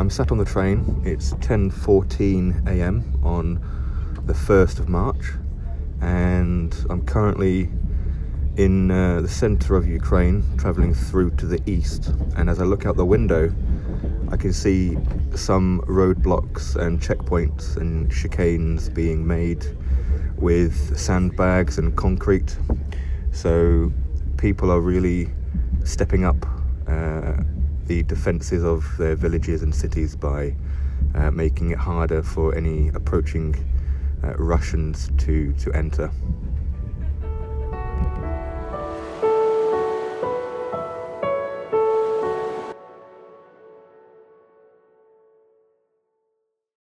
I'm sat on the train. It's 10:14 a.m. on the 1st of March, and I'm currently in uh, the centre of Ukraine, travelling through to the east. And as I look out the window, I can see some roadblocks and checkpoints and chicanes being made with sandbags and concrete. So people are really stepping up uh, the defences of their villages and cities by uh, making it harder for any approaching uh, Russians to, to enter.